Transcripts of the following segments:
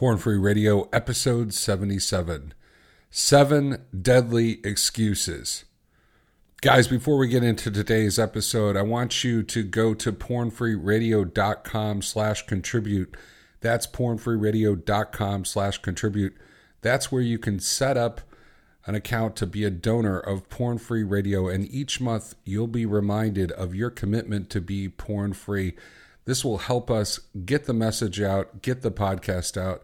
Porn Free Radio, episode 77 Seven Deadly Excuses. Guys, before we get into today's episode, I want you to go to pornfreeradio.com slash contribute. That's pornfreeradio.com slash contribute. That's where you can set up an account to be a donor of Porn Free Radio, and each month you'll be reminded of your commitment to be porn free. This will help us get the message out, get the podcast out.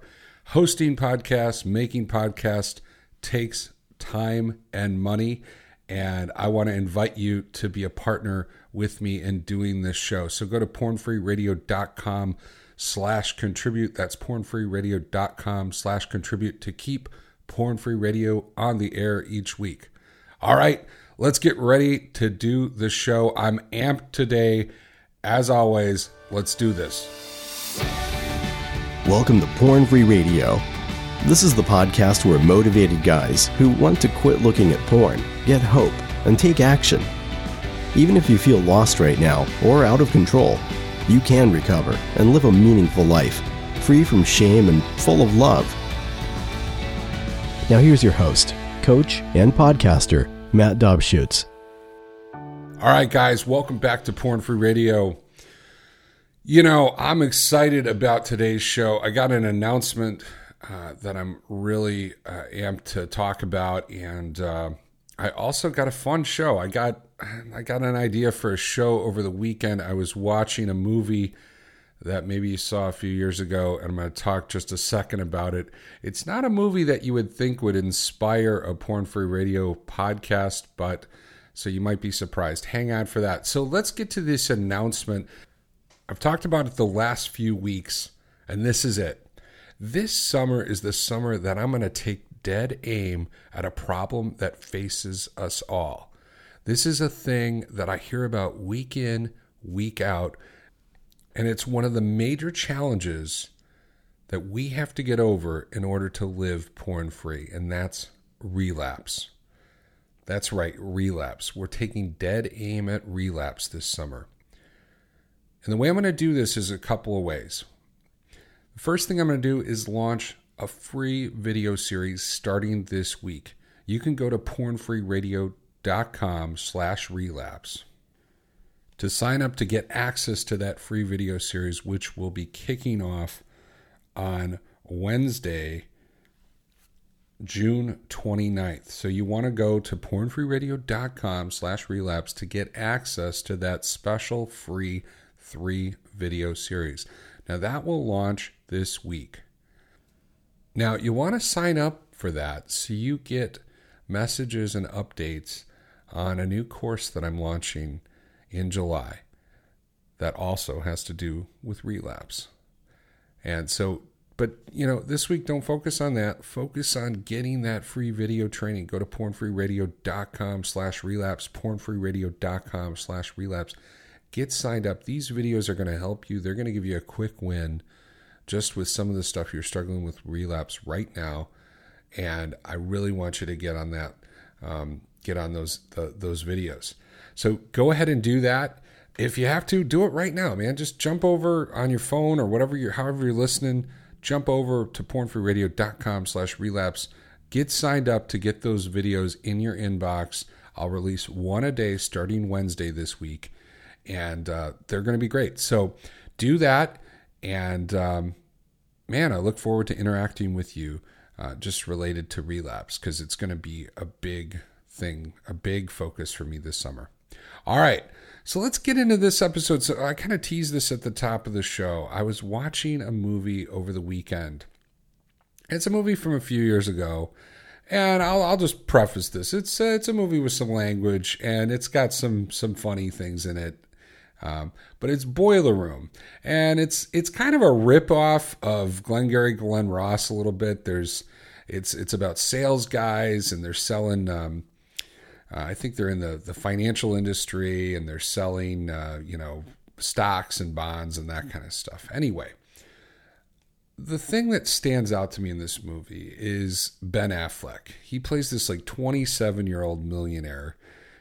Hosting podcasts, making podcasts takes time and money. And I want to invite you to be a partner with me in doing this show. So go to pornfreeradio.com slash contribute. That's pornfreeradio.com slash contribute to keep Porn Free Radio on the air each week. All right, let's get ready to do the show. I'm amped today. As always, let's do this. Welcome to Porn Free Radio. This is the podcast where motivated guys who want to quit looking at porn get hope and take action. Even if you feel lost right now or out of control, you can recover and live a meaningful life, free from shame and full of love. Now, here's your host, coach, and podcaster, Matt Dobschuetz. All right, guys, welcome back to Porn Free Radio. You know, I'm excited about today's show. I got an announcement uh, that I'm really uh, amped to talk about, and uh, I also got a fun show. I got I got an idea for a show over the weekend. I was watching a movie that maybe you saw a few years ago, and I'm going to talk just a second about it. It's not a movie that you would think would inspire a porn free radio podcast, but so you might be surprised. Hang on for that. So let's get to this announcement. I've talked about it the last few weeks, and this is it. This summer is the summer that I'm going to take dead aim at a problem that faces us all. This is a thing that I hear about week in, week out and it's one of the major challenges that we have to get over in order to live porn free, and that's relapse. That's right, relapse. We're taking dead aim at relapse this summer. And the way I'm going to do this is a couple of ways. The first thing I'm going to do is launch a free video series starting this week. You can go to pornfreeradio.com slash relapse to sign up to get access to that free video series, which will be kicking off on Wednesday, June 29th. So you want to go to pornfreeradio.com slash relapse to get access to that special free three video series. Now that will launch this week. Now you want to sign up for that so you get messages and updates on a new course that I'm launching in July that also has to do with relapse. And so, but you know, this week don't focus on that. Focus on getting that free video training. Go to pornfreeradio.com slash relapse, pornfreeradio.com slash relapse. Get signed up. These videos are going to help you. They're going to give you a quick win just with some of the stuff you're struggling with relapse right now. And I really want you to get on that, um, get on those the, those videos. So go ahead and do that. If you have to, do it right now, man. Just jump over on your phone or whatever you're, however you're listening. Jump over to pornfreeradio.com slash relapse. Get signed up to get those videos in your inbox. I'll release one a day starting Wednesday this week, and uh, they're going to be great. So do that, and um, man, I look forward to interacting with you uh, just related to relapse because it's going to be a big thing, a big focus for me this summer. All right. So let's get into this episode. So I kind of teased this at the top of the show. I was watching a movie over the weekend. It's a movie from a few years ago. And I'll, I'll just preface this. It's uh, it's a movie with some language and it's got some some funny things in it. Um, but it's Boiler Room, and it's it's kind of a rip off of Glengarry Glen Ross a little bit. There's it's it's about sales guys and they're selling um, uh, I think they're in the, the financial industry and they're selling, uh, you know, stocks and bonds and that kind of stuff. Anyway, the thing that stands out to me in this movie is Ben Affleck. He plays this like 27 year old millionaire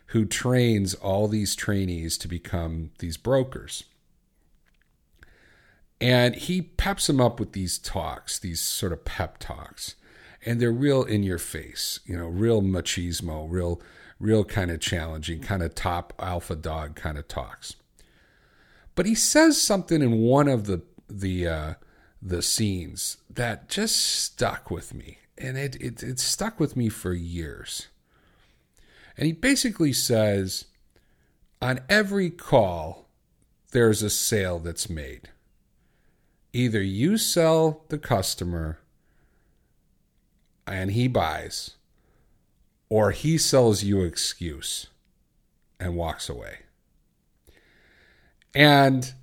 who trains all these trainees to become these brokers. And he peps them up with these talks, these sort of pep talks. And they're real in your face, you know, real machismo, real, real kind of challenging, kind of top alpha dog kind of talks. But he says something in one of the the uh, the scenes that just stuck with me, and it, it it stuck with me for years. And he basically says, on every call, there's a sale that's made. Either you sell the customer and he buys, or he sells you excuse and walks away. And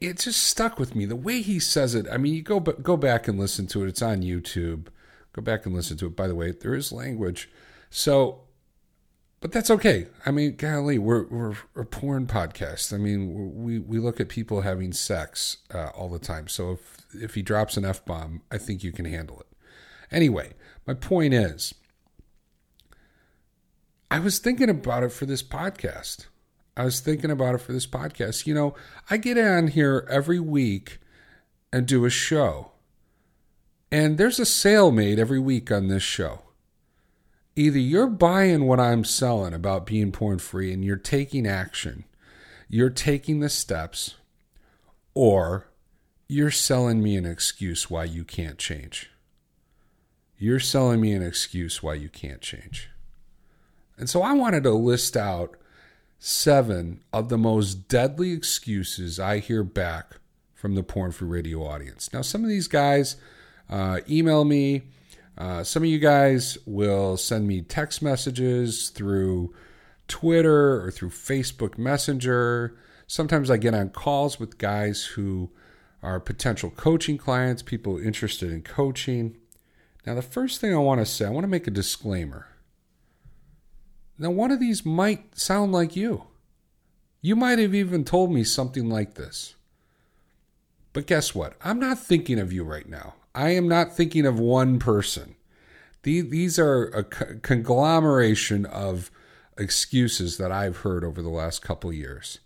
it just stuck with me the way he says it. I mean, you go go back and listen to it. It's on YouTube. Go back and listen to it. By the way, there is language. So but that's okay. I mean, golly, we're we're a porn podcast. I mean, we we look at people having sex uh, all the time. So if if he drops an f bomb, I think you can handle it. Anyway, my point is, I was thinking about it for this podcast. I was thinking about it for this podcast. You know, I get on here every week and do a show, and there's a sale made every week on this show either you're buying what I'm selling about being porn free and you're taking action, you're taking the steps, or you're selling me an excuse why you can't change. You're selling me an excuse why you can't change. And so I wanted to list out seven of the most deadly excuses I hear back from the Porn Free Radio audience. Now, some of these guys uh, email me uh, some of you guys will send me text messages through Twitter or through Facebook Messenger. Sometimes I get on calls with guys who are potential coaching clients, people interested in coaching. Now, the first thing I want to say, I want to make a disclaimer. Now, one of these might sound like you. You might have even told me something like this. But guess what? I'm not thinking of you right now. I am not thinking of one person. These are a conglomeration of excuses that I've heard over the last couple years.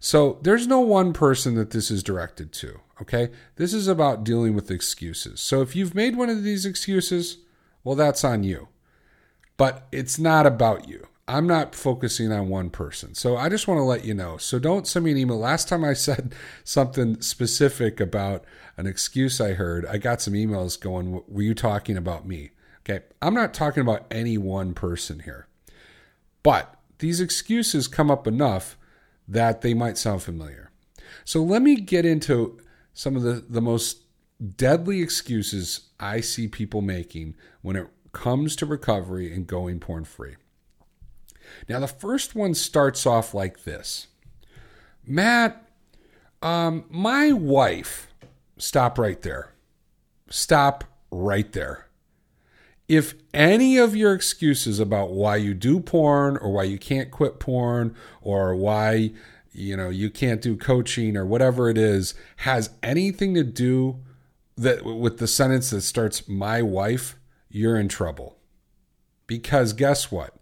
So there's no one person that this is directed to, okay? This is about dealing with excuses. So if you've made one of these excuses, well, that's on you. But it's not about you. I'm not focusing on one person. So I just want to let you know. So don't send me an email. Last time I said something specific about an excuse I heard, I got some emails going, Were you talking about me? Okay. I'm not talking about any one person here. But these excuses come up enough that they might sound familiar. So let me get into some of the, the most deadly excuses I see people making when it comes to recovery and going porn free. Now, the first one starts off like this Matt, um, my wife, stop right there. Stop right there. If any of your excuses about why you do porn or why you can't quit porn or why you know you can't do coaching or whatever it is has anything to do that with the sentence that starts my wife, you're in trouble. Because guess what?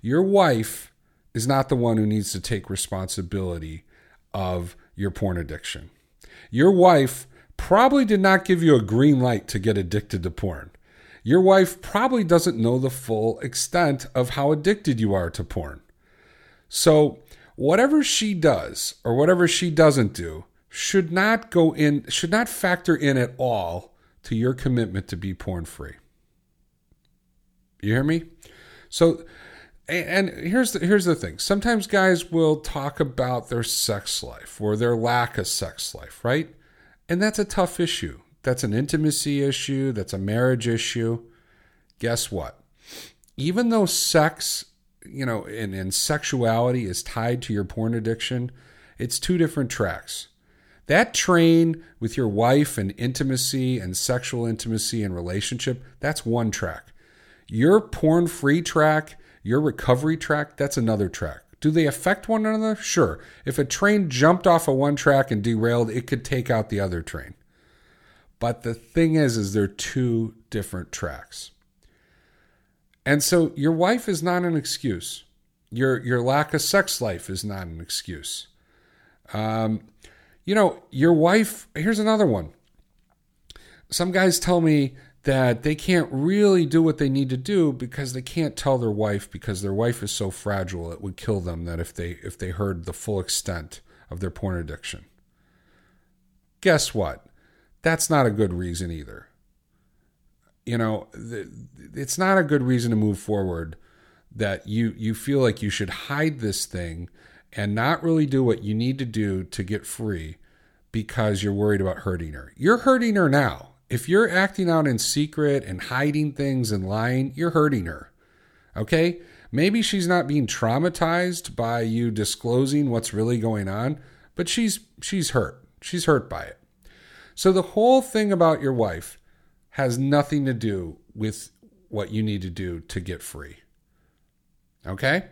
Your wife is not the one who needs to take responsibility of your porn addiction. Your wife probably did not give you a green light to get addicted to porn. Your wife probably doesn't know the full extent of how addicted you are to porn. So, whatever she does or whatever she doesn't do should not go in should not factor in at all to your commitment to be porn free. You hear me? So and here's the, here's the thing. Sometimes guys will talk about their sex life or their lack of sex life, right? And that's a tough issue. That's an intimacy issue, that's a marriage issue. Guess what? Even though sex, you know, and, and sexuality is tied to your porn addiction, it's two different tracks. That train with your wife and intimacy and sexual intimacy and relationship, that's one track. Your porn free track your recovery track, that's another track. Do they affect one another? Sure. If a train jumped off of one track and derailed, it could take out the other train. But the thing is, is they're two different tracks. And so your wife is not an excuse. Your your lack of sex life is not an excuse. Um, You know, your wife, here's another one. Some guys tell me that they can't really do what they need to do because they can't tell their wife because their wife is so fragile it would kill them that if they if they heard the full extent of their porn addiction. Guess what? That's not a good reason either. You know, it's not a good reason to move forward that you you feel like you should hide this thing and not really do what you need to do to get free because you're worried about hurting her. You're hurting her now. If you're acting out in secret and hiding things and lying, you're hurting her. Okay? Maybe she's not being traumatized by you disclosing what's really going on, but she's she's hurt. She's hurt by it. So the whole thing about your wife has nothing to do with what you need to do to get free. Okay?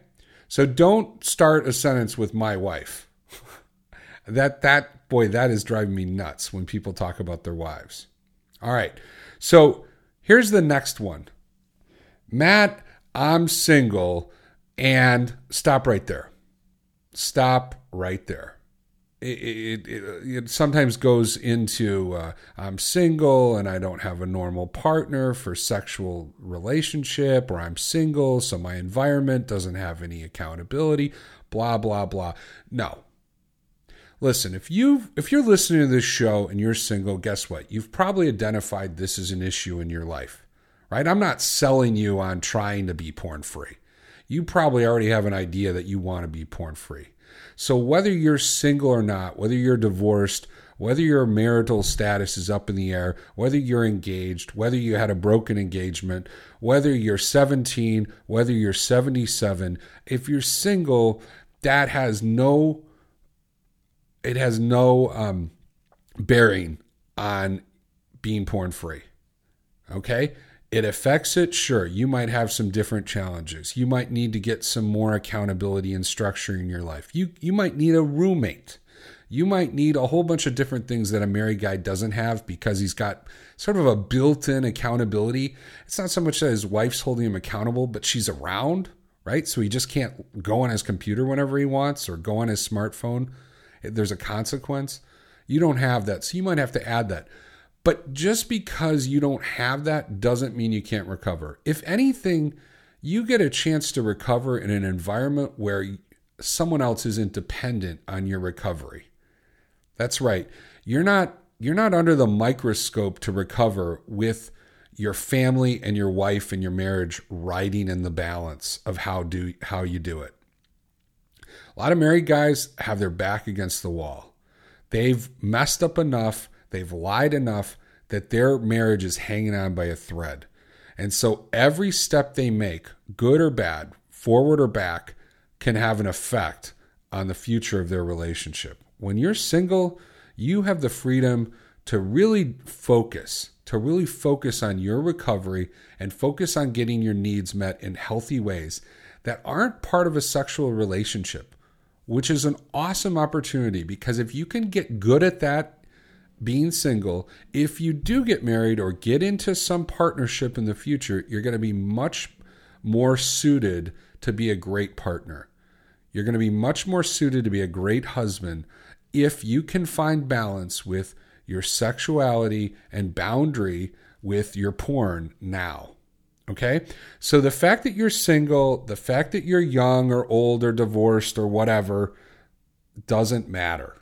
So don't start a sentence with my wife. that that boy, that is driving me nuts when people talk about their wives. All right. So here's the next one. Matt, I'm single and stop right there. Stop right there it, it, it, sometimes goes into uh, I'm single and I don't have a normal partner for sexual relationship, or I'm single, so my environment doesn't have any accountability, blah, blah, blah. No. Listen, if you if you're listening to this show and you're single, guess what? You've probably identified this as an issue in your life. Right? I'm not selling you on trying to be porn free. You probably already have an idea that you want to be porn free. So whether you're single or not, whether you're divorced, whether your marital status is up in the air, whether you're engaged, whether you had a broken engagement, whether you're 17, whether you're 77, if you're single, that has no it has no um, bearing on being porn free. Okay? It affects it, sure. You might have some different challenges. You might need to get some more accountability and structure in your life. You you might need a roommate. You might need a whole bunch of different things that a married guy doesn't have because he's got sort of a built-in accountability. It's not so much that his wife's holding him accountable, but she's around, right? So he just can't go on his computer whenever he wants or go on his smartphone. There's a consequence. You don't have that. So you might have to add that. But just because you don't have that doesn't mean you can't recover. If anything, you get a chance to recover in an environment where someone else isn't dependent on your recovery. That's right. You're not you're not under the microscope to recover with your family and your wife and your marriage riding in the balance of how do how you do it. A lot of married guys have their back against the wall. They've messed up enough They've lied enough that their marriage is hanging on by a thread. And so every step they make, good or bad, forward or back, can have an effect on the future of their relationship. When you're single, you have the freedom to really focus, to really focus on your recovery and focus on getting your needs met in healthy ways that aren't part of a sexual relationship, which is an awesome opportunity because if you can get good at that being single, if you do get married or get into some partnership in the future, you're going to be much more suited to be a great partner. You're going to be much more suited to be a great husband if you can find balance with your sexuality and boundary with your porn now. Okay? So the fact that you're single, the fact that you're young or old or divorced or whatever doesn't matter.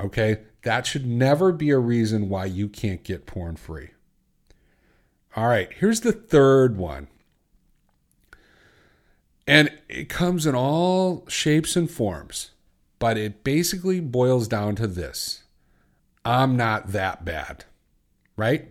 Okay? That should never be a reason why you can't get porn free. All right, here's the third one. And it comes in all shapes and forms, but it basically boils down to this I'm not that bad, right?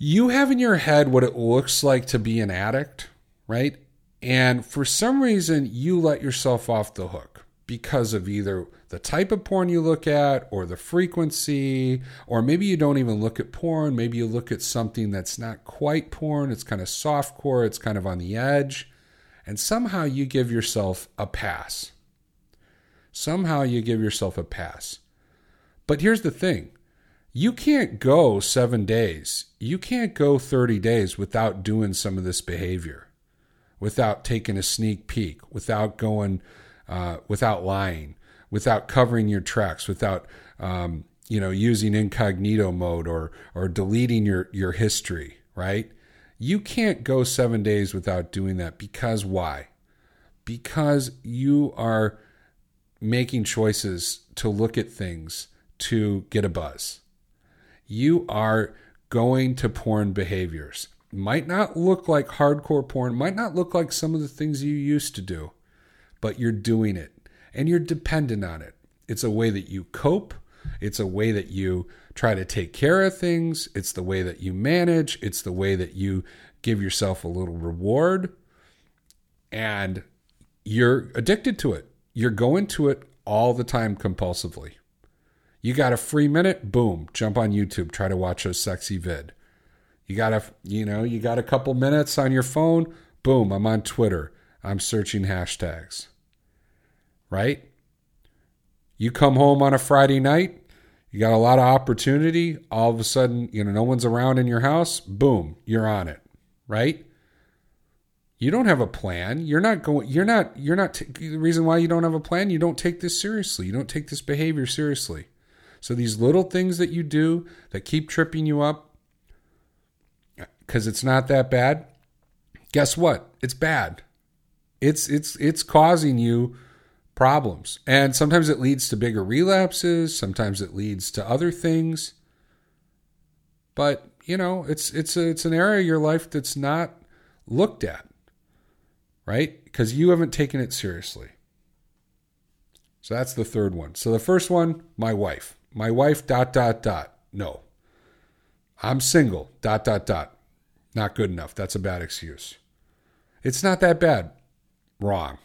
You have in your head what it looks like to be an addict, right? And for some reason, you let yourself off the hook because of either the type of porn you look at or the frequency, or maybe you don't even look at porn. Maybe you look at something that's not quite porn, it's kind of soft core, it's kind of on the edge, and somehow you give yourself a pass. Somehow you give yourself a pass. But here's the thing you can't go seven days, you can't go 30 days without doing some of this behavior, without taking a sneak peek, without going uh, without lying, without covering your tracks, without um, you know using incognito mode or or deleting your your history, right? You can't go seven days without doing that because why? Because you are making choices to look at things to get a buzz. You are going to porn behaviors. Might not look like hardcore porn, might not look like some of the things you used to do, but you're doing it and you're dependent on it. It's a way that you cope, it's a way that you try to take care of things, it's the way that you manage, it's the way that you give yourself a little reward, and you're addicted to it. You're going to it all the time compulsively. You got a free minute, boom, jump on YouTube, try to watch a sexy vid. You got a you know, you got a couple minutes on your phone, boom, I'm on Twitter. I'm searching hashtags. Right? You come home on a Friday night, you got a lot of opportunity, all of a sudden, you know, no one's around in your house, boom, you're on it. Right? You don't have a plan. You're not going you're not you're not t- the reason why you don't have a plan, you don't take this seriously. You don't take this behavior seriously. So these little things that you do that keep tripping you up because it's not that bad, guess what? It's bad. It's it's it's causing you problems. And sometimes it leads to bigger relapses, sometimes it leads to other things. But, you know, it's it's a, it's an area of your life that's not looked at. Right? Because you haven't taken it seriously. So that's the third one. So the first one, my wife. My wife dot dot dot. No. I'm single. dot dot dot. Not good enough. That's a bad excuse. It's not that bad. Wrong.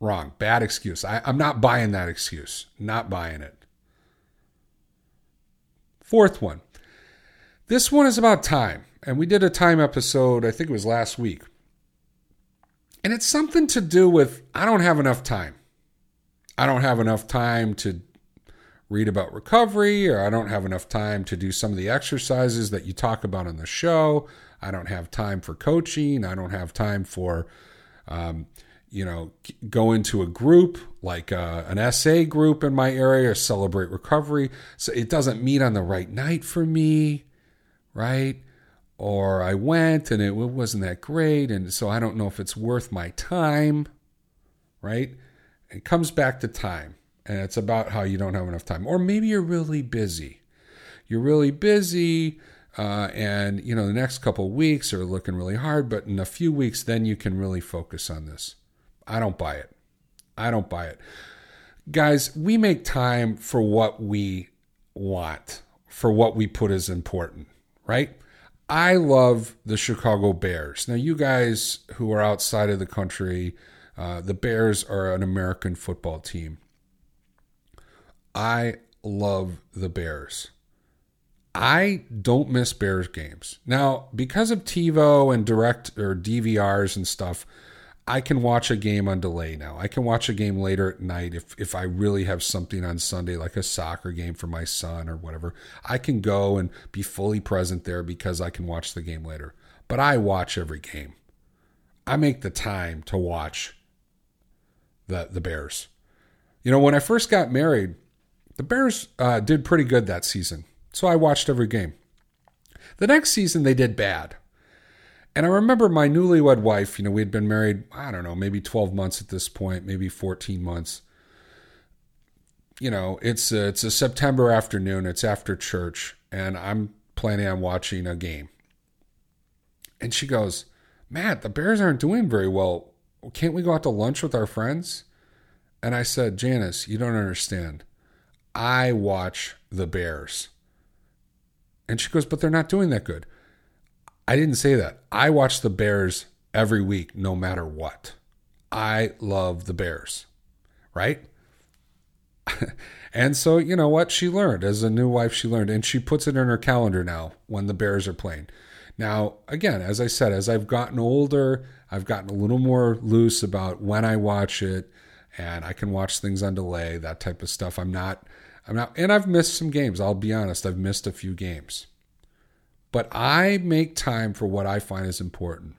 Wrong. Bad excuse. I, I'm not buying that excuse. Not buying it. Fourth one. This one is about time. And we did a time episode, I think it was last week. And it's something to do with I don't have enough time. I don't have enough time to read about recovery, or I don't have enough time to do some of the exercises that you talk about on the show. I don't have time for coaching. I don't have time for, um, you know, go into a group like uh, an SA group in my area or celebrate recovery. So it doesn't meet on the right night for me, right? Or I went and it wasn't that great. And so I don't know if it's worth my time, right? It comes back to time. And it's about how you don't have enough time. Or maybe you're really busy. You're really busy uh, and you know the next couple weeks are looking really hard, but in a few weeks, then you can really focus on this. I don't buy it. I don't buy it, guys. We make time for what we want, for what we put as important, right? I love the Chicago Bears. Now, you guys who are outside of the country, uh, the Bears are an American football team. I love the Bears. I don't miss Bears games. Now, because of TiVo and direct or DVRs and stuff, I can watch a game on delay now. I can watch a game later at night if if I really have something on Sunday like a soccer game for my son or whatever. I can go and be fully present there because I can watch the game later. But I watch every game. I make the time to watch the the Bears. You know, when I first got married, the Bears uh, did pretty good that season. So I watched every game. The next season, they did bad. And I remember my newlywed wife, you know, we had been married, I don't know, maybe 12 months at this point, maybe 14 months. You know, it's a, it's a September afternoon, it's after church, and I'm planning on watching a game. And she goes, Matt, the Bears aren't doing very well. Can't we go out to lunch with our friends? And I said, Janice, you don't understand. I watch the Bears. And she goes, But they're not doing that good. I didn't say that. I watch the Bears every week, no matter what. I love the Bears, right? and so, you know what? She learned as a new wife, she learned, and she puts it in her calendar now when the Bears are playing. Now, again, as I said, as I've gotten older, I've gotten a little more loose about when I watch it, and I can watch things on delay, that type of stuff. I'm not I'm and I've missed some games. I'll be honest, I've missed a few games. But I make time for what I find is important.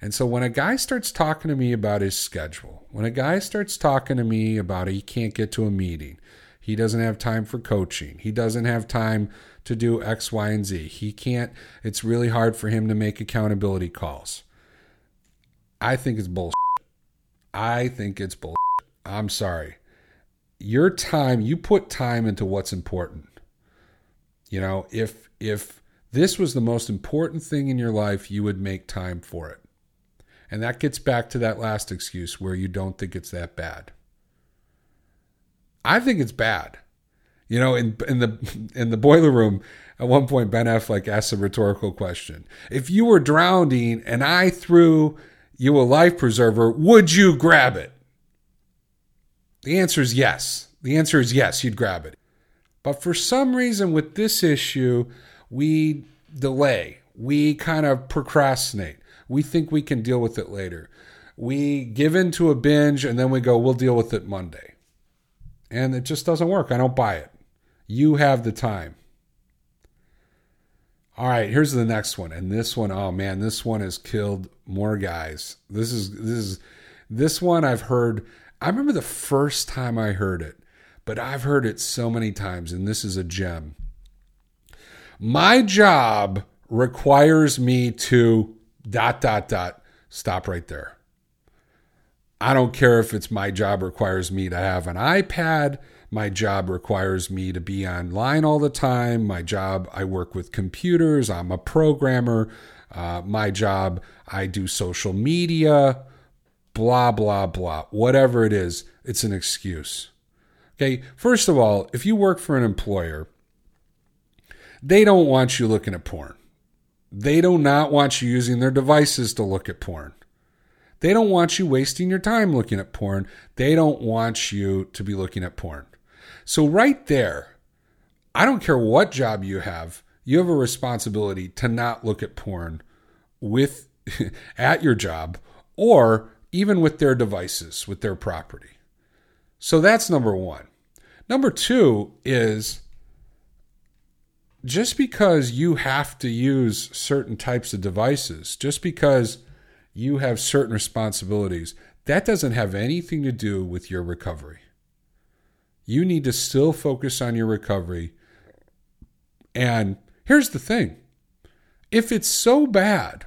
And so when a guy starts talking to me about his schedule, when a guy starts talking to me about he can't get to a meeting, he doesn't have time for coaching, he doesn't have time to do X, Y, and Z, he can't, it's really hard for him to make accountability calls. I think it's bullshit. I think it's bullshit. I'm sorry. Your time, you put time into what's important. You know, if if this was the most important thing in your life, you would make time for it. And that gets back to that last excuse where you don't think it's that bad. I think it's bad. You know, in in the in the boiler room, at one point Ben Affleck asked a rhetorical question. If you were drowning and I threw you a life preserver, would you grab it? The answer is yes. The answer is yes, you'd grab it. But for some reason with this issue, we delay. We kind of procrastinate. We think we can deal with it later. We give in to a binge and then we go, we'll deal with it Monday. And it just doesn't work. I don't buy it. You have the time. All right, here's the next one. And this one, oh man, this one has killed more guys. This is this is this one I've heard I remember the first time I heard it, but I've heard it so many times and this is a gem. My job requires me to dot, dot, dot, stop right there. I don't care if it's my job requires me to have an iPad. My job requires me to be online all the time. My job, I work with computers. I'm a programmer. Uh, my job, I do social media, blah, blah, blah. Whatever it is, it's an excuse. Okay, first of all, if you work for an employer, they don't want you looking at porn. They do not want you using their devices to look at porn. They don't want you wasting your time looking at porn. They don't want you to be looking at porn. So, right there, I don't care what job you have, you have a responsibility to not look at porn with at your job or even with their devices, with their property. So that's number 1. Number 2 is just because you have to use certain types of devices, just because you have certain responsibilities, that doesn't have anything to do with your recovery. You need to still focus on your recovery. And here's the thing if it's so bad,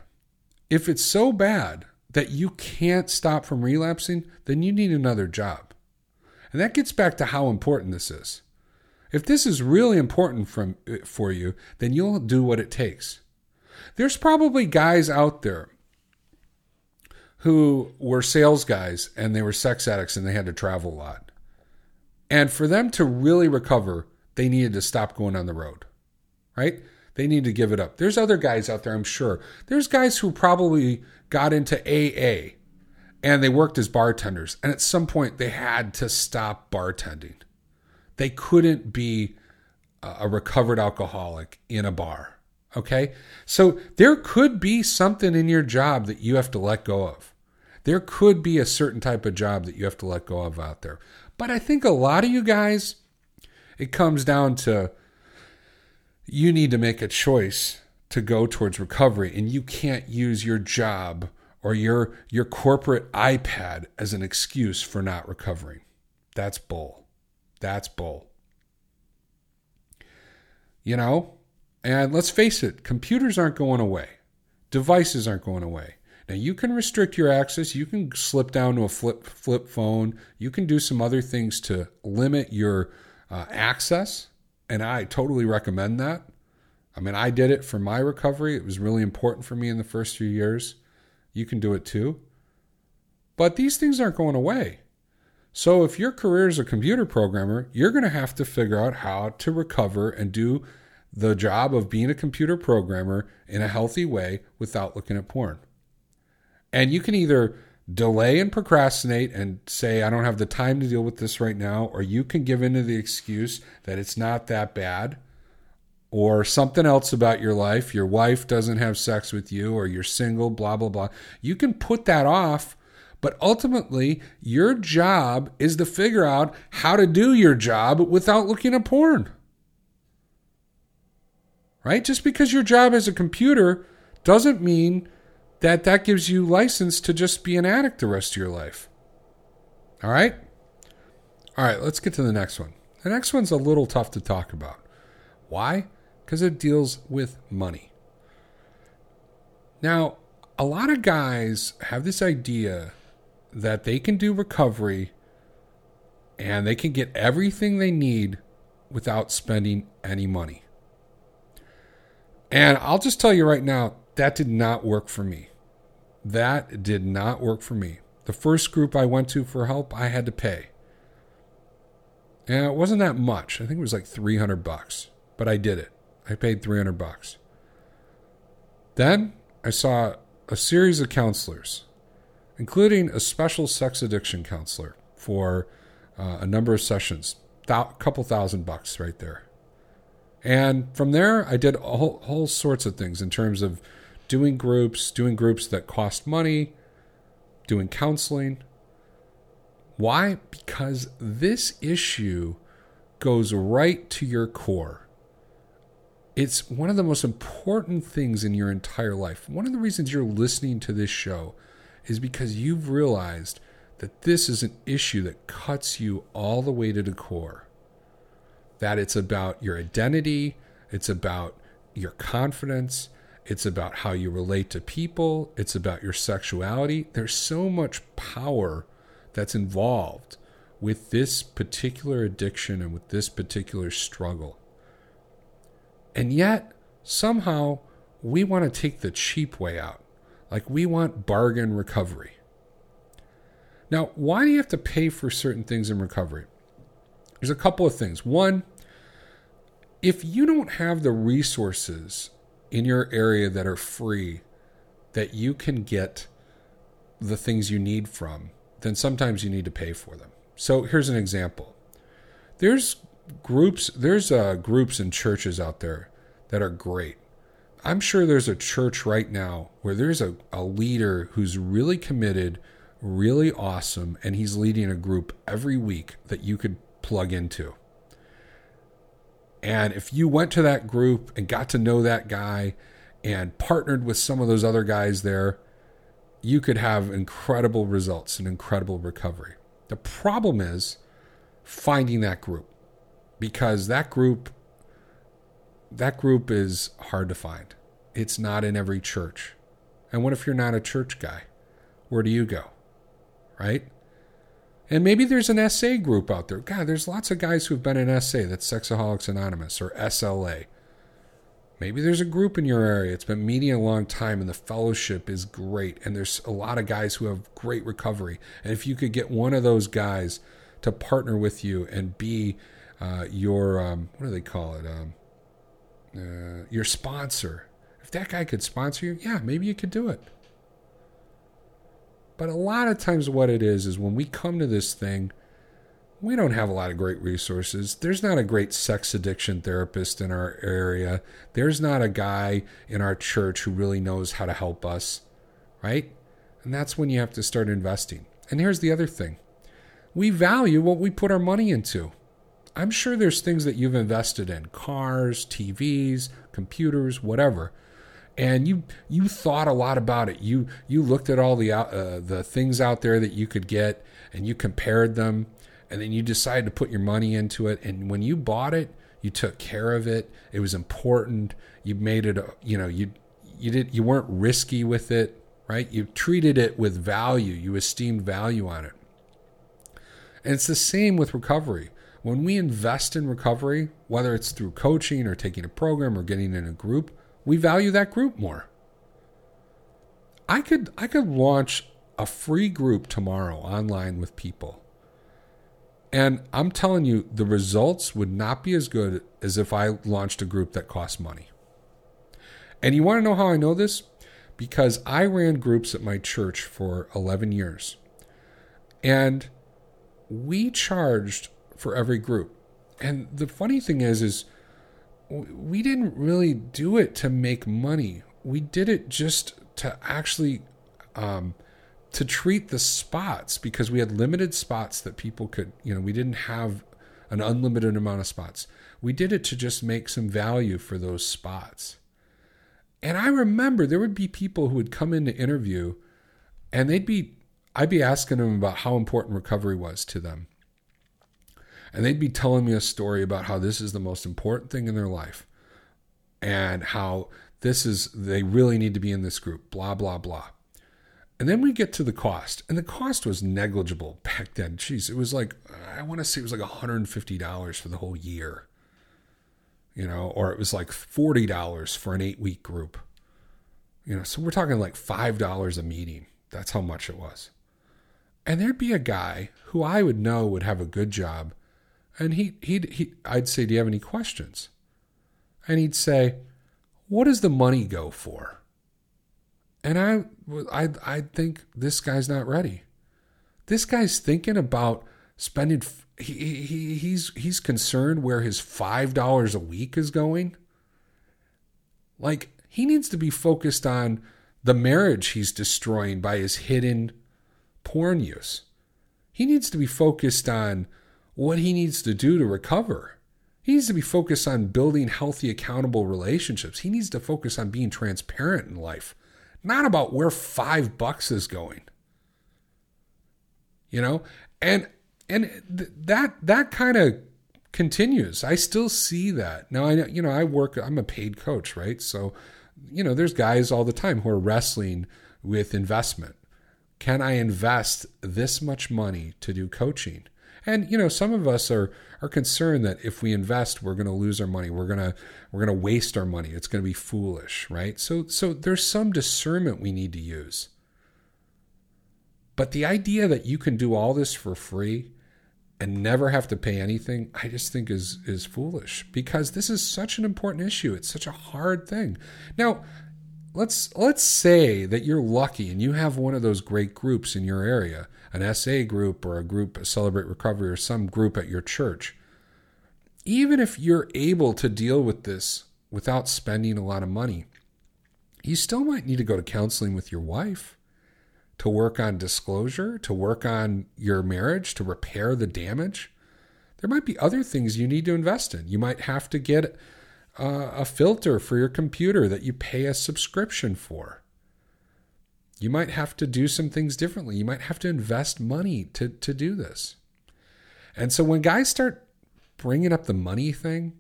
if it's so bad that you can't stop from relapsing, then you need another job. And that gets back to how important this is. If this is really important from, eh, for you, then you'll do what it takes. There's probably guys out there who were sales guys and they were sex addicts and they had to travel a lot. And for them to really recover, they needed to stop going on the road, right? They need to give it up. There's other guys out there, I'm sure. There's guys who probably got into AA and they worked as bartenders. And at some point, they had to stop bartending. They couldn't be a recovered alcoholic in a bar. Okay? So there could be something in your job that you have to let go of. There could be a certain type of job that you have to let go of out there. But I think a lot of you guys, it comes down to you need to make a choice to go towards recovery and you can't use your job or your your corporate iPad as an excuse for not recovering. That's bull. That's bull. You know? And let's face it, computers aren't going away. Devices aren't going away. Now you can restrict your access, you can slip down to a flip flip phone, you can do some other things to limit your uh, access, and I totally recommend that. I mean, I did it for my recovery. It was really important for me in the first few years. You can do it too. But these things aren't going away. So, if your career is a computer programmer, you're going to have to figure out how to recover and do the job of being a computer programmer in a healthy way without looking at porn. And you can either delay and procrastinate and say, I don't have the time to deal with this right now, or you can give in to the excuse that it's not that bad, or something else about your life. Your wife doesn't have sex with you, or you're single, blah, blah, blah. You can put that off but ultimately, your job is to figure out how to do your job without looking at porn. Right? Just because your job is a computer doesn't mean that that gives you license to just be an addict the rest of your life. All right? All right, let's get to the next one. The next one's a little tough to talk about. Why? Because it deals with money. Now, a lot of guys have this idea that they can do recovery and they can get everything they need without spending any money. And I'll just tell you right now, that did not work for me. That did not work for me. The first group I went to for help, I had to pay. And it wasn't that much. I think it was like 300 bucks, but I did it. I paid 300 bucks. Then I saw a series of counselors, including a special sex addiction counselor for uh, a number of sessions, a couple thousand bucks right there. And from there, I did all, all sorts of things in terms of doing groups, doing groups that cost money, doing counseling. Why? Because this issue goes right to your core. It's one of the most important things in your entire life. One of the reasons you're listening to this show is because you've realized that this is an issue that cuts you all the way to the core. That it's about your identity, it's about your confidence, it's about how you relate to people, it's about your sexuality. There's so much power that's involved with this particular addiction and with this particular struggle. And yet, somehow, we want to take the cheap way out. Like we want bargain recovery. Now, why do you have to pay for certain things in recovery? There's a couple of things. One, if you don't have the resources in your area that are free that you can get the things you need from, then sometimes you need to pay for them. So here's an example. There's groups there's uh, groups and churches out there that are great. I'm sure there's a church right now where there's a, a leader who's really committed really awesome, and he's leading a group every week that you could plug into. And if you went to that group and got to know that guy and partnered with some of those other guys there, you could have incredible results and incredible recovery. The problem is finding that group because that group that group is hard to find. It's not in every church. And what if you're not a church guy? Where do you go? right? And maybe there's an SA group out there. God, there's lots of guys who've been in SA, that's Sexaholics Anonymous or SLA. Maybe there's a group in your area. It's been meeting a long time and the fellowship is great. And there's a lot of guys who have great recovery. And if you could get one of those guys to partner with you and be uh, your, um, what do they call it? Um, uh, your sponsor. If that guy could sponsor you, yeah, maybe you could do it. But a lot of times, what it is, is when we come to this thing, we don't have a lot of great resources. There's not a great sex addiction therapist in our area. There's not a guy in our church who really knows how to help us, right? And that's when you have to start investing. And here's the other thing we value what we put our money into. I'm sure there's things that you've invested in cars, TVs, computers, whatever and you you thought a lot about it. You you looked at all the uh, the things out there that you could get, and you compared them, and then you decided to put your money into it. And when you bought it, you took care of it. It was important. You made it. You know you you did you weren't risky with it, right? You treated it with value. You esteemed value on it. And it's the same with recovery. When we invest in recovery, whether it's through coaching or taking a program or getting in a group, we value that group more. I could I could launch a free group tomorrow online with people. And I'm telling you the results would not be as good as if I launched a group that cost money. And you want to know how I know this? Because I ran groups at my church for 11 years. And we charged for every group. And the funny thing is is we didn't really do it to make money. We did it just to actually um, to treat the spots because we had limited spots that people could, you know, we didn't have an unlimited amount of spots. We did it to just make some value for those spots. And I remember there would be people who would come in to interview and they'd be, I'd be asking them about how important recovery was to them. And they'd be telling me a story about how this is the most important thing in their life and how this is, they really need to be in this group, blah, blah, blah. And then we get to the cost, and the cost was negligible back then. Jeez, it was like, I want to say it was like $150 for the whole year, you know, or it was like $40 for an eight week group. You know, so we're talking like $5 a meeting. That's how much it was. And there'd be a guy who I would know would have a good job. And he, he'd, he, I'd say, Do you have any questions? And he'd say, What does the money go for? And I, I, I think this guy's not ready. This guy's thinking about spending. He, he, he's he's concerned where his five dollars a week is going. Like he needs to be focused on the marriage he's destroying by his hidden porn use. He needs to be focused on what he needs to do to recover. He needs to be focused on building healthy, accountable relationships. He needs to focus on being transparent in life not about where five bucks is going. You know, and and th- that that kind of continues. I still see that now. I you know I work. I'm a paid coach, right? So you know, there's guys all the time who are wrestling with investment. Can I invest this much money to do coaching? And you know, some of us are are concerned that if we invest, we're going to lose our money. We're gonna we're going to waste our money. It's going to be foolish, right? So so there's some discernment we need to use. But the idea that you can do all this for free and never have to pay anything, I just think is is foolish because this is such an important issue. It's such a hard thing. Now, let's let's say that you're lucky and you have one of those great groups in your area an SA group or a group, Celebrate Recovery, or some group at your church, even if you're able to deal with this without spending a lot of money, you still might need to go to counseling with your wife to work on disclosure, to work on your marriage, to repair the damage. There might be other things you need to invest in. You might have to get uh, a filter for your computer that you pay a subscription for. You might have to do some things differently. You might have to invest money to, to do this. And so when guys start bringing up the money thing,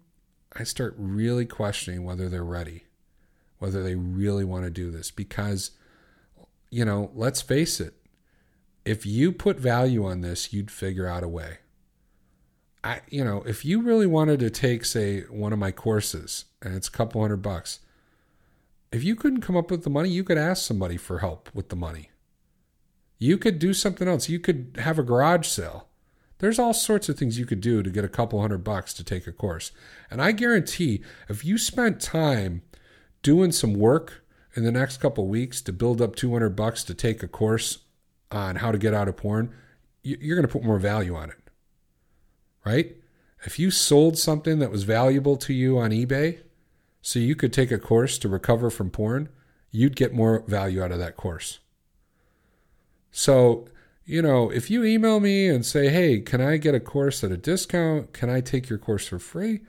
I start really questioning whether they're ready, whether they really want to do this. Because, you know, let's face it, if you put value on this, you'd figure out a way. I, you know, if you really wanted to take, say, one of my courses and it's a couple hundred bucks, if you couldn't come up with the money, you could ask somebody for help with the money. You could do something else. You could have a garage sale. There's all sorts of things you could do to get a couple hundred bucks to take a course. And I guarantee if you spent time doing some work in the next couple weeks to build up 200 bucks to take a course on how to get out of porn, you're going to put more value on it. Right? If you sold something that was valuable to you on eBay, so you could take a course to recover from porn, you'd get more value out of that course. So, you know, if you email me and say, hey, can I get a course at a discount? Can I take your course for free?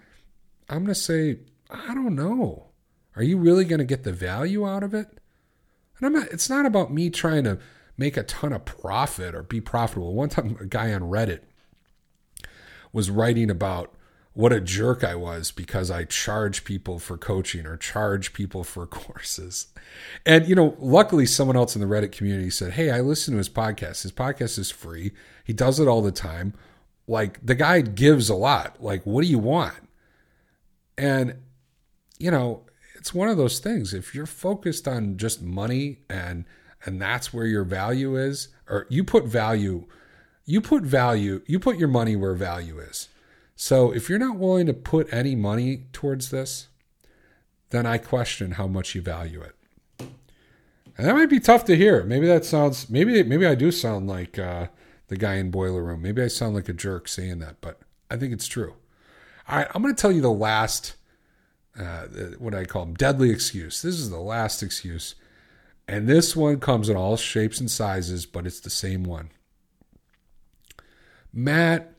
I'm going to say, I don't know. Are you really going to get the value out of it? And I'm not, it's not about me trying to make a ton of profit or be profitable. One time, a guy on Reddit was writing about what a jerk I was because I charge people for coaching or charge people for courses. And, you know, luckily someone else in the Reddit community said, Hey, I listen to his podcast. His podcast is free. He does it all the time. Like, the guy gives a lot. Like, what do you want? And, you know, it's one of those things. If you're focused on just money and, and that's where your value is, or you put value, you put value, you put your money where value is so if you're not willing to put any money towards this, then I question how much you value it. And that might be tough to hear. Maybe that sounds maybe maybe I do sound like uh, the guy in Boiler Room. Maybe I sound like a jerk saying that, but I think it's true. All right, I'm going to tell you the last uh, what I call them deadly excuse. This is the last excuse, and this one comes in all shapes and sizes, but it's the same one. Matt,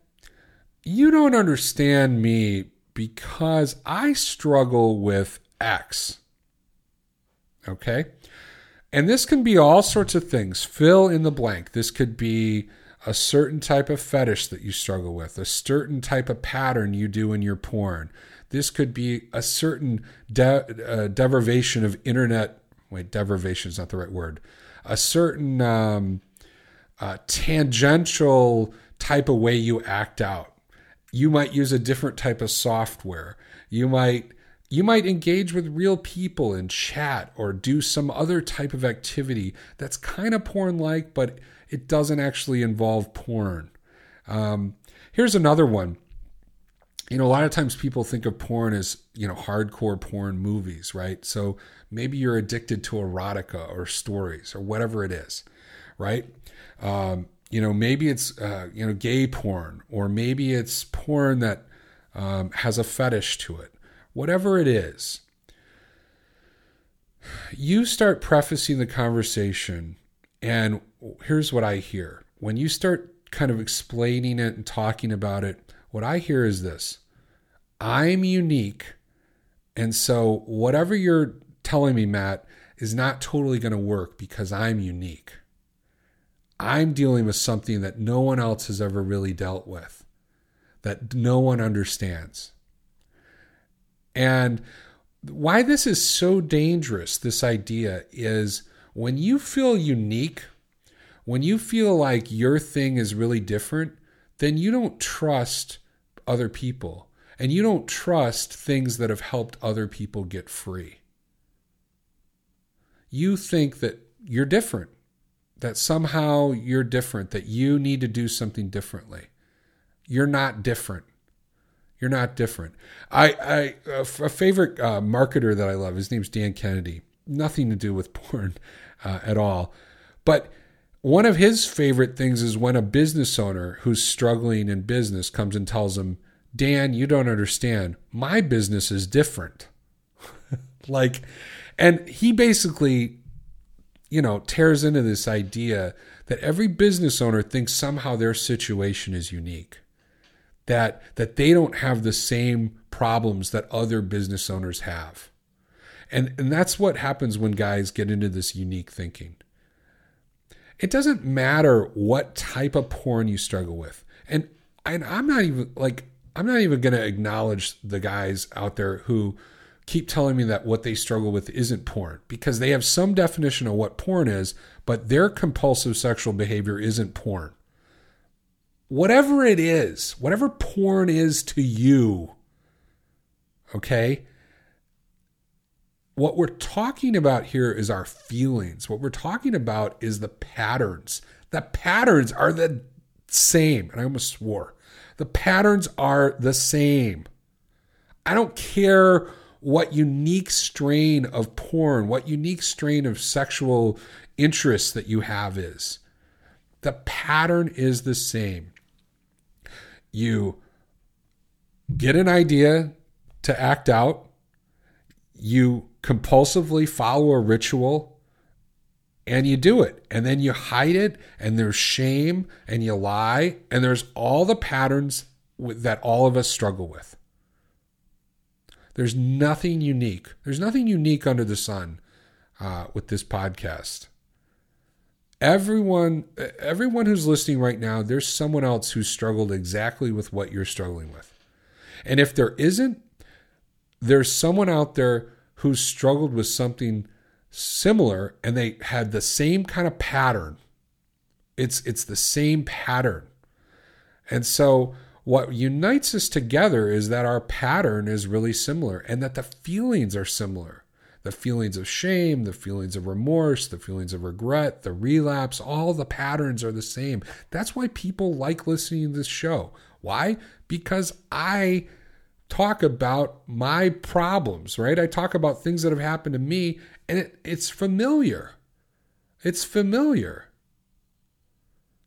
you don't understand me because I struggle with X. Okay. And this can be all sorts of things. Fill in the blank. This could be a certain type of fetish that you struggle with, a certain type of pattern you do in your porn. This could be a certain de- uh, deprivation of internet. Wait, deprivation is not the right word. A certain um, uh, tangential type of way you act out. You might use a different type of software. You might you might engage with real people and chat or do some other type of activity that's kind of porn like, but it doesn't actually involve porn. Um, here's another one. You know, a lot of times people think of porn as, you know, hardcore porn movies, right? So maybe you're addicted to erotica or stories or whatever it is, right? Um, you know, maybe it's, uh, you know, gay porn or maybe it's porn that um, has a fetish to it whatever it is, you start prefacing the conversation, and here's what I hear. When you start kind of explaining it and talking about it, what I hear is this I'm unique. And so, whatever you're telling me, Matt, is not totally going to work because I'm unique. I'm dealing with something that no one else has ever really dealt with, that no one understands. And why this is so dangerous, this idea, is when you feel unique, when you feel like your thing is really different, then you don't trust other people and you don't trust things that have helped other people get free. You think that you're different, that somehow you're different, that you need to do something differently. You're not different. You're not different. I, I a favorite uh, marketer that I love. His name's Dan Kennedy. Nothing to do with porn uh, at all, but one of his favorite things is when a business owner who's struggling in business comes and tells him, "Dan, you don't understand. My business is different." like, and he basically, you know, tears into this idea that every business owner thinks somehow their situation is unique that that they don't have the same problems that other business owners have. And and that's what happens when guys get into this unique thinking. It doesn't matter what type of porn you struggle with. And and I'm not even like I'm not even going to acknowledge the guys out there who keep telling me that what they struggle with isn't porn because they have some definition of what porn is, but their compulsive sexual behavior isn't porn whatever it is, whatever porn is to you, okay? What we're talking about here is our feelings. What we're talking about is the patterns. The patterns are the same. And I almost swore. The patterns are the same. I don't care what unique strain of porn, what unique strain of sexual interest that you have is. The pattern is the same you get an idea to act out, you compulsively follow a ritual, and you do it. And then you hide it, and there's shame, and you lie, and there's all the patterns that all of us struggle with. There's nothing unique. There's nothing unique under the sun uh, with this podcast. Everyone everyone who's listening right now there's someone else who struggled exactly with what you're struggling with. And if there isn't there's someone out there who struggled with something similar and they had the same kind of pattern. It's it's the same pattern. And so what unites us together is that our pattern is really similar and that the feelings are similar the feelings of shame, the feelings of remorse, the feelings of regret, the relapse, all the patterns are the same. That's why people like listening to this show. Why? Because I talk about my problems, right? I talk about things that have happened to me and it, it's familiar. It's familiar.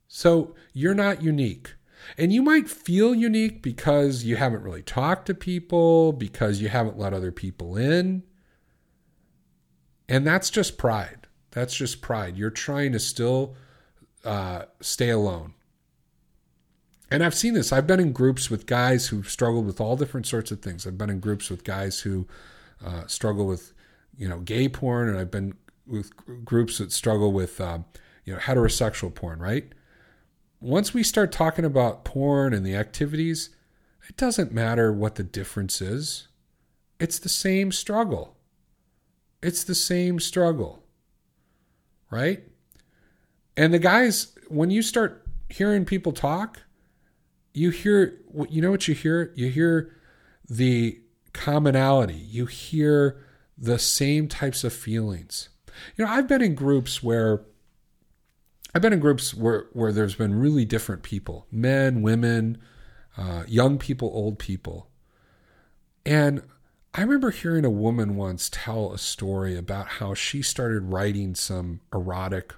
So you're not unique. And you might feel unique because you haven't really talked to people, because you haven't let other people in. And that's just pride. That's just pride. You're trying to still uh, stay alone. And I've seen this. I've been in groups with guys who've struggled with all different sorts of things. I've been in groups with guys who uh, struggle with you know, gay porn, and I've been with groups that struggle with, um, you know, heterosexual porn, right? Once we start talking about porn and the activities, it doesn't matter what the difference is. It's the same struggle. It's the same struggle, right? And the guys, when you start hearing people talk, you hear, you know what you hear? You hear the commonality. You hear the same types of feelings. You know, I've been in groups where I've been in groups where where there's been really different people, men, women, uh, young people, old people, and I remember hearing a woman once tell a story about how she started writing some erotic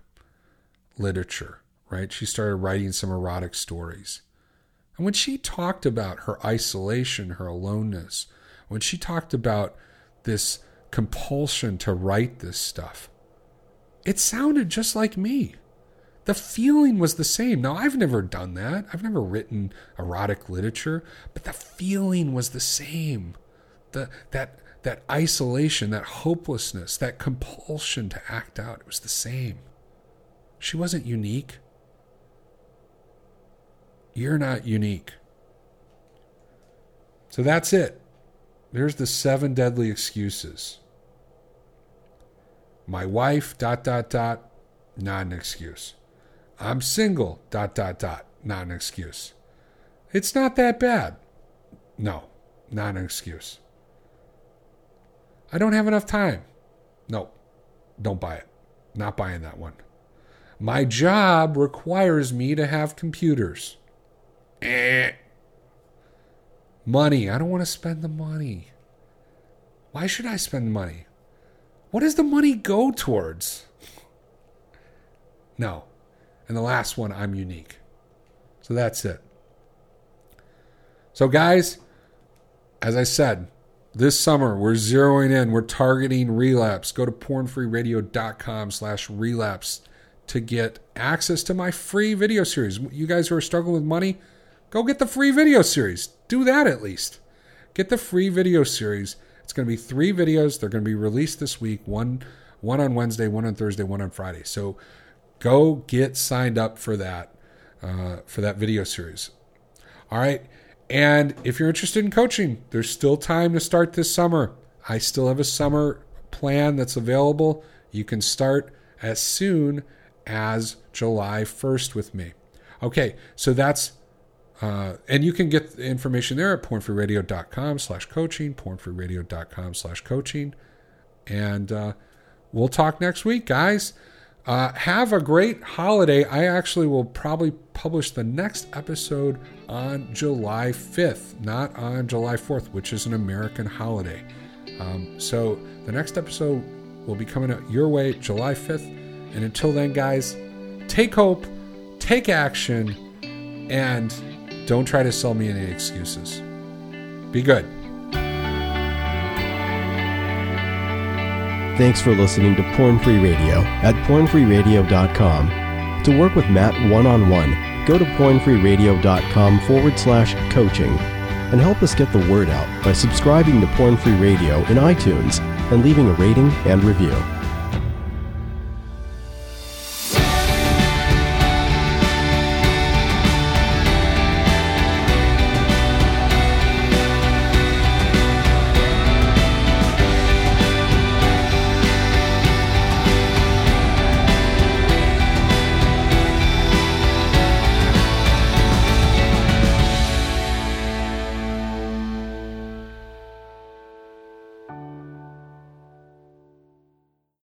literature. Right, she started writing some erotic stories, and when she talked about her isolation, her aloneness, when she talked about this compulsion to write this stuff, it sounded just like me. The feeling was the same. Now, I've never done that. I've never written erotic literature, but the feeling was the same. The, that, that isolation, that hopelessness, that compulsion to act out, it was the same. She wasn't unique. You're not unique. So that's it. There's the seven deadly excuses. My wife, dot, dot, dot, not an excuse. I'm single, dot, dot, dot, not an excuse. It's not that bad. No, not an excuse. I don't have enough time. No, don't buy it. Not buying that one. My job requires me to have computers. Eh. Money. I don't want to spend the money. Why should I spend money? What does the money go towards? No. And the last one, I'm unique. So that's it. So, guys, as I said, this summer we're zeroing in, we're targeting relapse. Go to pornfreeradio.com slash relapse to get access to my free video series. You guys who are struggling with money, go get the free video series. Do that at least. Get the free video series. It's going to be three videos. They're going to be released this week. One one on Wednesday, one on Thursday, one on Friday. So go get signed up for that uh, for that video series. All right. And if you're interested in coaching, there's still time to start this summer. I still have a summer plan that's available. You can start as soon as July 1st with me. Okay, so that's uh, and you can get the information there at pornfreeradio.com slash coaching, pornfreeradio.com slash coaching. And uh, we'll talk next week, guys. Uh, have a great holiday. I actually will probably publish the next episode on July 5th, not on July 4th, which is an American holiday. Um, so the next episode will be coming out your way July 5th. And until then, guys, take hope, take action, and don't try to sell me any excuses. Be good. Thanks for listening to Porn Free Radio at pornfreeradio.com. To work with Matt one on one, go to pornfreeradio.com forward slash coaching and help us get the word out by subscribing to Porn Free Radio in iTunes and leaving a rating and review.